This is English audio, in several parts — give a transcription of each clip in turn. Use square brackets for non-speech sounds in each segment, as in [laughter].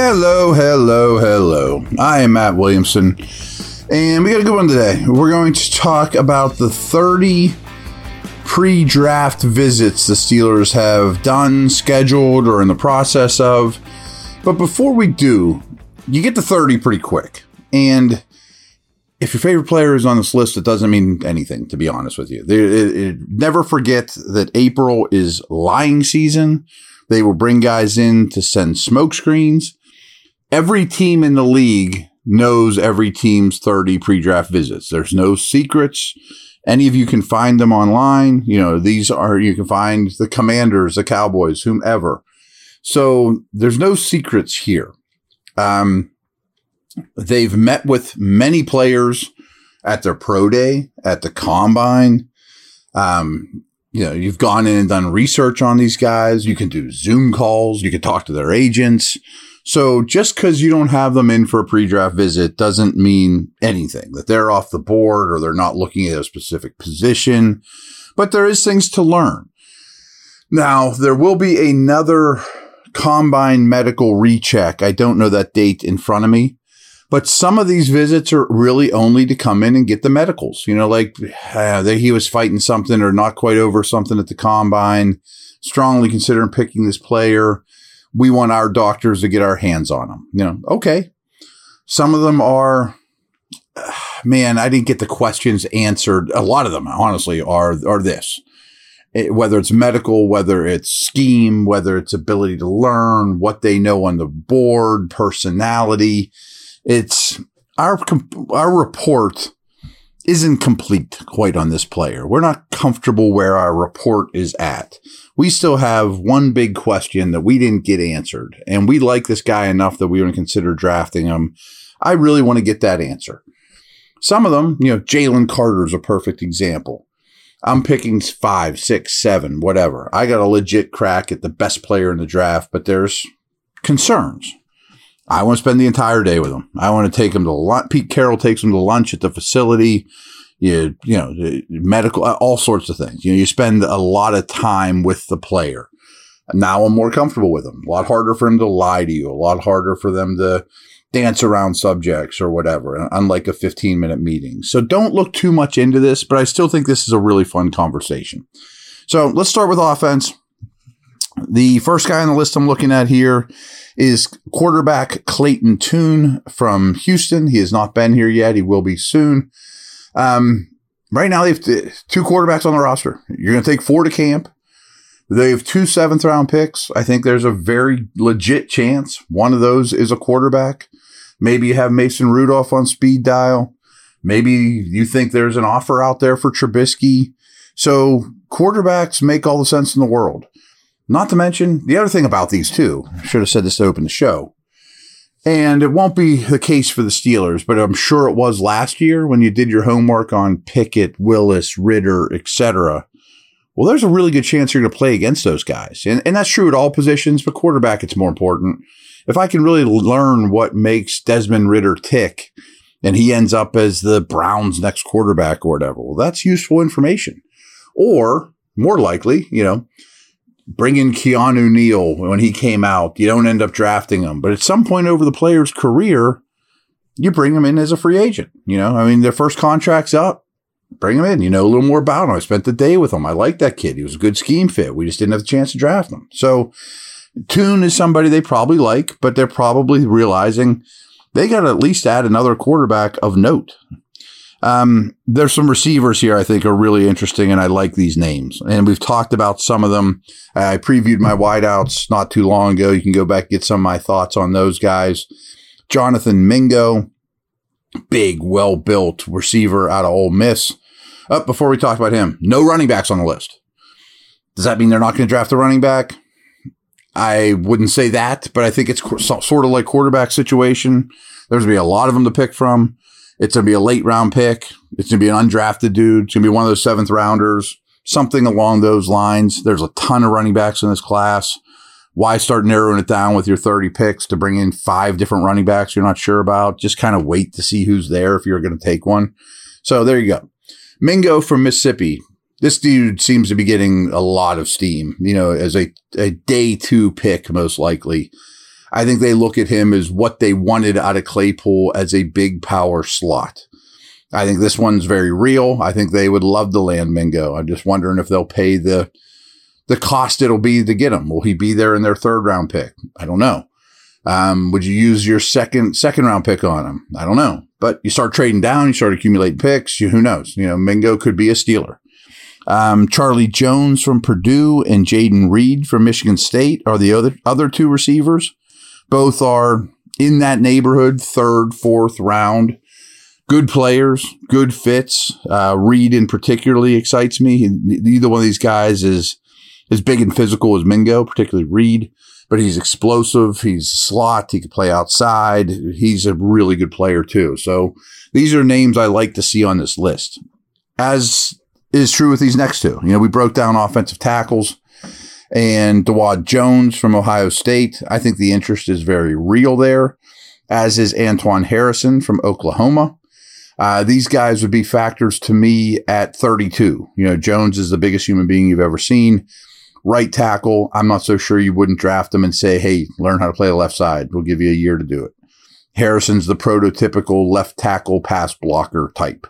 Hello, hello, hello. I am Matt Williamson, and we got a good one today. We're going to talk about the 30 pre draft visits the Steelers have done, scheduled, or in the process of. But before we do, you get to 30 pretty quick. And if your favorite player is on this list, it doesn't mean anything, to be honest with you. They, it, it, never forget that April is lying season. They will bring guys in to send smoke screens every team in the league knows every team's 30 pre-draft visits. There's no secrets. Any of you can find them online. You know, these are, you can find the commanders, the cowboys, whomever. So there's no secrets here. Um, they've met with many players at their pro day, at the combine. Um, you know, you've gone in and done research on these guys. You can do Zoom calls. You can talk to their agents. So just because you don't have them in for a pre-draft visit doesn't mean anything that they're off the board or they're not looking at a specific position, but there is things to learn. Now, there will be another combine medical recheck. I don't know that date in front of me, but some of these visits are really only to come in and get the medicals. You know, like uh, he was fighting something or not quite over something at the combine, strongly considering picking this player we want our doctors to get our hands on them. You know, okay. Some of them are, [sighs] man, I didn't get the questions answered. A lot of them, honestly, are are this. It, whether it's medical, whether it's scheme, whether it's ability to learn, what they know on the board, personality, it's our our report isn't complete quite on this player. We're not comfortable where our report is at. We still have one big question that we didn't get answered, and we like this guy enough that we want to consider drafting him. I really want to get that answer. Some of them, you know, Jalen Carter is a perfect example. I'm picking five, six, seven, whatever. I got a legit crack at the best player in the draft, but there's concerns. I want to spend the entire day with him. I want to take him to lunch. Pete Carroll takes him to lunch at the facility. You, you know, medical, uh, all sorts of things. You know, you spend a lot of time with the player. Now I'm more comfortable with him. A lot harder for him to lie to you. A lot harder for them to dance around subjects or whatever, unlike a 15 minute meeting. So don't look too much into this, but I still think this is a really fun conversation. So let's start with offense. The first guy on the list I'm looking at here is quarterback Clayton Tune from Houston. He has not been here yet. He will be soon. Um, right now, they have two quarterbacks on the roster. You're going to take four to camp. They have two seventh round picks. I think there's a very legit chance one of those is a quarterback. Maybe you have Mason Rudolph on speed dial. Maybe you think there's an offer out there for Trubisky. So quarterbacks make all the sense in the world. Not to mention the other thing about these two, I should have said this to open the show. And it won't be the case for the Steelers, but I'm sure it was last year when you did your homework on Pickett, Willis, Ridder, etc. Well, there's a really good chance you're going to play against those guys. And, and that's true at all positions, but quarterback, it's more important. If I can really learn what makes Desmond Ridder tick and he ends up as the Browns' next quarterback or whatever, well, that's useful information. Or more likely, you know, bring in Keanu Neal when he came out. You don't end up drafting him, but at some point over the player's career, you bring him in as a free agent. You know, I mean, their first contract's up. Bring him in. You know a little more about him. I spent the day with him. I like that kid. He was a good scheme fit. We just didn't have the chance to draft him. So, Tune is somebody they probably like, but they're probably realizing they got to at least add another quarterback of note. Um, there's some receivers here I think are really interesting, and I like these names. And we've talked about some of them. I previewed my wideouts not too long ago. You can go back get some of my thoughts on those guys. Jonathan Mingo, big, well built receiver out of Ole Miss. Up oh, before we talk about him, no running backs on the list. Does that mean they're not going to draft a running back? I wouldn't say that, but I think it's sort of like quarterback situation. There's going to be a lot of them to pick from. It's going to be a late round pick. It's going to be an undrafted dude. It's going to be one of those seventh rounders, something along those lines. There's a ton of running backs in this class. Why start narrowing it down with your 30 picks to bring in five different running backs you're not sure about? Just kind of wait to see who's there if you're going to take one. So there you go. Mingo from Mississippi. This dude seems to be getting a lot of steam, you know, as a, a day two pick, most likely. I think they look at him as what they wanted out of Claypool as a big power slot. I think this one's very real. I think they would love to land Mingo. I'm just wondering if they'll pay the the cost it'll be to get him. Will he be there in their third round pick? I don't know. Um, would you use your second second round pick on him? I don't know. But you start trading down, you start accumulating picks. You, who knows? You know, Mingo could be a Steeler. Um, Charlie Jones from Purdue and Jayden Reed from Michigan State are the other other two receivers. Both are in that neighborhood, third, fourth round. Good players, good fits. Uh, Reed in particularly excites me. Neither one of these guys is as big and physical as Mingo, particularly Reed, but he's explosive. He's slot. He can play outside. He's a really good player too. So these are names I like to see on this list. As is true with these next two. You know, we broke down offensive tackles and Dawand Jones from Ohio State. I think the interest is very real there, as is Anton Harrison from Oklahoma. Uh, these guys would be factors to me at 32. You know, Jones is the biggest human being you've ever seen. Right tackle, I'm not so sure you wouldn't draft him and say, hey, learn how to play the left side. We'll give you a year to do it. Harrison's the prototypical left tackle pass blocker type.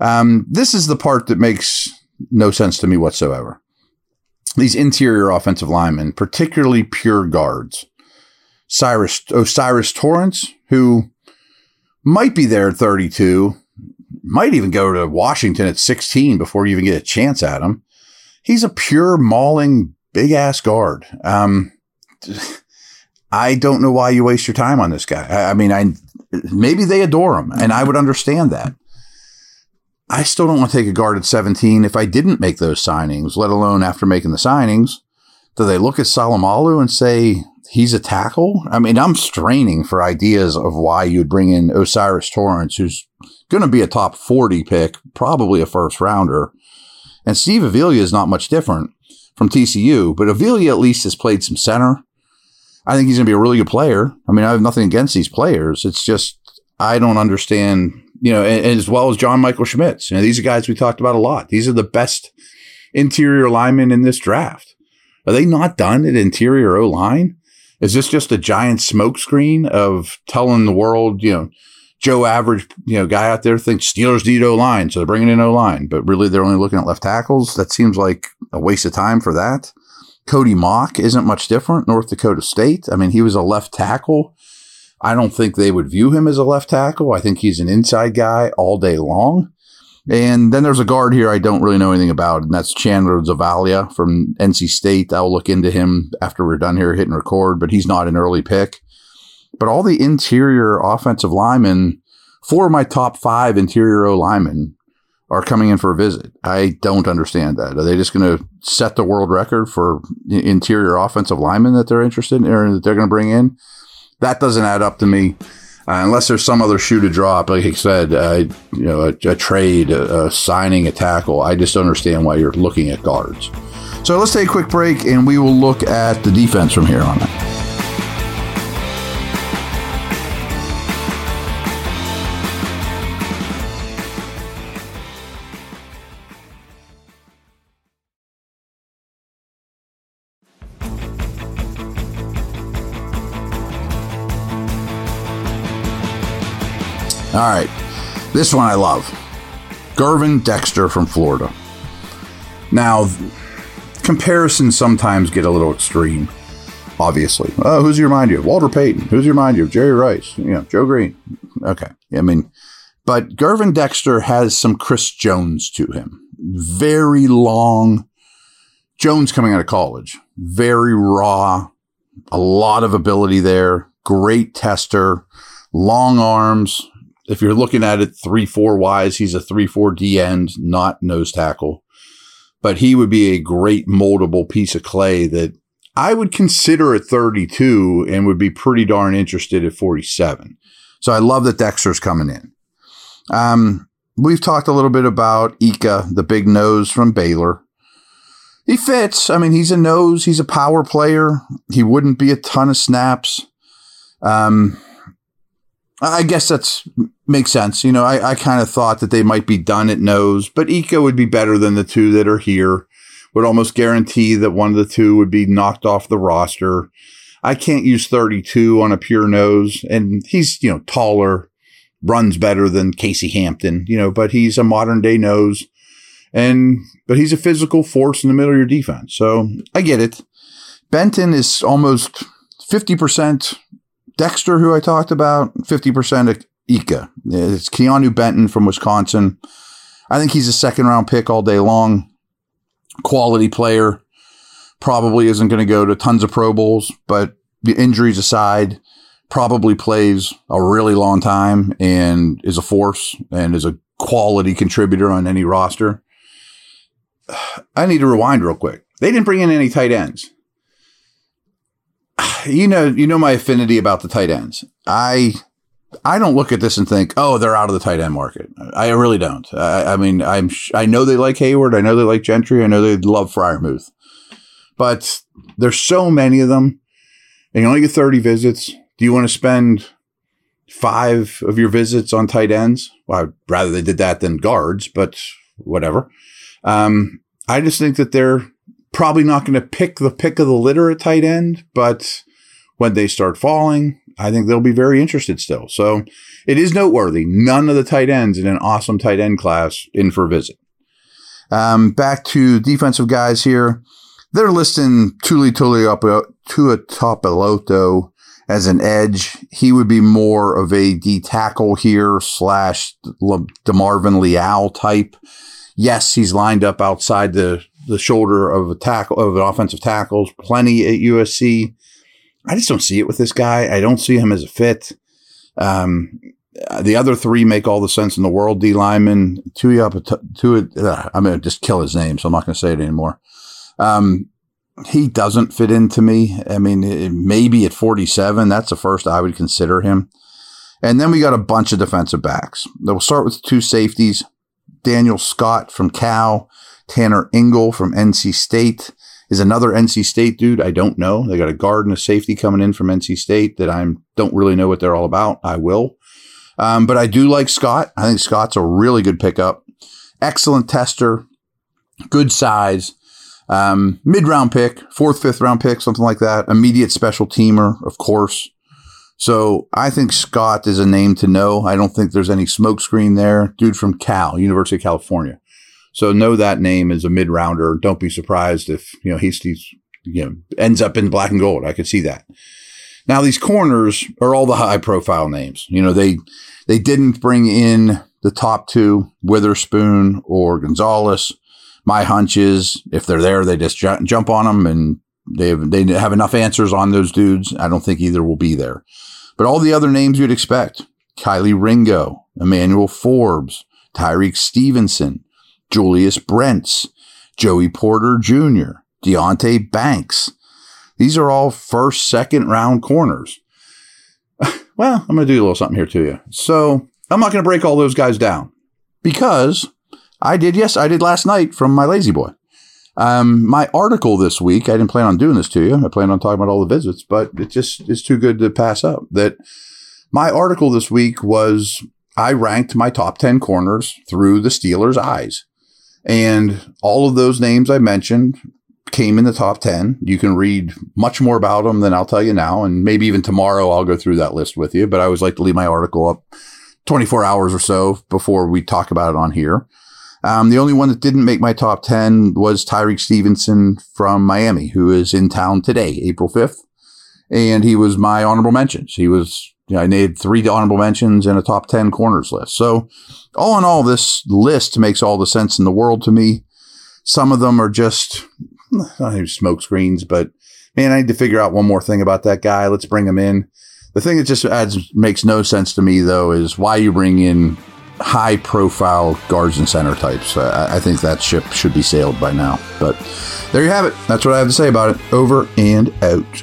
Um, this is the part that makes no sense to me whatsoever these interior offensive linemen, particularly pure guards. Cyrus O'Cyrus Torrence, who might be there at 32, might even go to Washington at 16 before you even get a chance at him. He's a pure mauling big ass guard. Um, [laughs] I don't know why you waste your time on this guy. I, I mean, I maybe they adore him, and I would understand that. I still don't want to take a guard at 17 if I didn't make those signings, let alone after making the signings. Do they look at Seumalo and say he's a tackle? I mean, I'm straining for ideas of why you'd bring in O'Cyrus Torrence, who's going to be a top 40 pick, probably a first rounder. And Steve Avila is not much different from TCU, but Avila at least has played some center. I think he's going to be a really good player. I mean, I have nothing against these players. It's just, I don't understand you know, and, and as well as John Michael Schmitz. You know, these are guys we talked about a lot. These are the best interior linemen in this draft. Are they not done at interior O line? Is this just a giant smokescreen of telling the world, you know, Joe average, you know, guy out there thinks Steelers need O line, so they're bringing in O line, but really they're only looking at left tackles. That seems like a waste of time for that. Cody Mauch isn't much different. North Dakota State. I mean, he was a left tackle I don't think they would view him as a left tackle. I think he's an inside guy all day long. And then there's a guard here I don't really know anything about, and that's Chandler Zavala from NC State. I'll look into him after we're done here hitting record, but he's not an early pick. But all the interior offensive linemen, four of my top five interior O linemen are coming in for a visit. I don't understand that. Are they just going to set the world record for interior offensive linemen that they're interested in or that they're going to bring in? That doesn't add up to me. Uh, unless there's some other shoe to drop, like I said, uh, you know, a, a trade, a, a signing, a tackle. I just don't understand why you're looking at guards. So let's take a quick break, and we will look at the defense from here on out. All right. This one I love. Gervon Dexter from Florida. Now, comparisons sometimes get a little extreme, obviously. Oh, who's your mind you? Walter Payton. Who's your mind you? Jerry Rice. You know, Joe Greene. Okay. I mean, but Gervon Dexter has some Chris Jones to him. Very long. Jones coming out of college. Very raw. A lot of ability there. Great tester. Long arms if you're looking at it three four wise, he's a three four D end, not nose tackle. but he would be a great moldable piece of clay that I would consider at 32 and would be pretty darn interested at 47. So I love that Dexter's coming in. Um, we've talked a little bit about Ika, the big nose from Baylor. He fits. I mean, he's a nose. He's a power player. He wouldn't be a ton of snaps. Um, I guess that's makes sense. You know, I, I kind of thought that they might be done at nose, but Ika would be better than the two that are here. Would almost guarantee that one of the two would be knocked off the roster. I can't use 32 on a pure nose, and he's you know taller, runs better than Casey Hampton, you know, but he's a modern day nose, and but he's a physical force in the middle of your defense. So I get it. Benton is almost 50% Dexter, who I talked about, 50% of Ika. It's Keeanu Benton from Wisconsin. I think he's a second round pick all day long. Quality player. Probably isn't going to go to tons of Pro Bowls, but the injuries aside, probably plays a really long time and is a force and is a quality contributor on any roster. [sighs] I need to rewind real quick. They didn't bring in any tight ends. You know, you know my affinity about the tight ends. I I don't look at this and think, oh, they're out of the tight end market. I really don't. I, I mean, I'm I know they like Heyward. I know they like Gentry. I know they love Freiermuth. But there's so many of them. And you only get 30 visits. Do you want to spend five of your visits on tight ends? Well, I'd rather they did that than guards, but whatever. Um, I just think that they're probably not going to pick the pick of the litter at tight end, but when they start falling, I think they'll be very interested still. So it is noteworthy. None of the tight ends in an awesome tight end class in for visit. Um, back to defensive guys here. They're listing Tuli Tuipulotu as an edge. He would be more of a D tackle here slash DeMarvin Leal type. Yes, he's lined up outside the, the shoulder of a tackle of an offensive tackles, plenty at USC. I just don't see it with this guy. I don't see him as a fit. Um, the other three make all the sense in the world. D lineman, Tuia, Tuia, I'm going to just kill his name, so I'm not going to say it anymore. Um, he doesn't fit into me. I mean, maybe at 47, that's the first I would consider him. And then we got a bunch of defensive backs. We'll start with two safeties. Daniel Scott from Cal, Tanner Ingle from NC State is another NC State dude. I don't know. They got a guard and a safety coming in from NC State that I don't really know what they're all about. I will. Um, but I do like Scott. I think Scott's a really good pickup. Excellent tester, good size. Um, mid round pick, fourth, fifth round pick, something like that. Immediate special teamer, of course. So I think Scott is a name to know. I don't think there's any smokescreen there. Dude from Cal, University of California. So know that name is a mid rounder. Don't be surprised if, you know, he's, he's, you know, ends up in black and gold. I could see that. Now these corners are all the high profile names. You know, they, they didn't bring in the top two, Witherspoon or Gonzalez my hunch is if they're there, they just ju- jump on them and they have, they have enough answers on those dudes. I don't think either will be there. But all the other names you'd expect Kelee Ringo, Emmanuel Forbes, Tyrique Stevenson, Julius Brents, Joey Porter Jr., Deonte Banks. These are all first, second round corners. [sighs] well, I'm going to do a little something here to you. So I'm not going to break all those guys down because I did, yes, I did last night from my lazy boy. Um, my article this week, I didn't plan on doing this to you. I planned on talking about all the visits, but it just is too good to pass up. That my article this week was I ranked my top 10 corners through the Steelers' eyes. And all of those names I mentioned came in the top 10. You can read much more about them than I'll tell you now. And maybe even tomorrow I'll go through that list with you. But I always like to leave my article up 24 hours or so before we talk about it on here. Um, the only one that didn't make my top 10 was Tyrique Stevenson from Miami, who is in town today, April 5th. And he was my honorable mentions. He was, you know, I made three honorable mentions and a top 10 corners list. So all in all, this list makes all the sense in the world to me. Some of them are just, smoke screens, but man, I need to figure out one more thing about that guy. Let's bring him in. The thing that just adds, makes no sense to me though is why you bring in high profile guards and center types. Uh, I, I think that ship should be sailed by now. But there you have it. That's what I have to say about it. Over and out.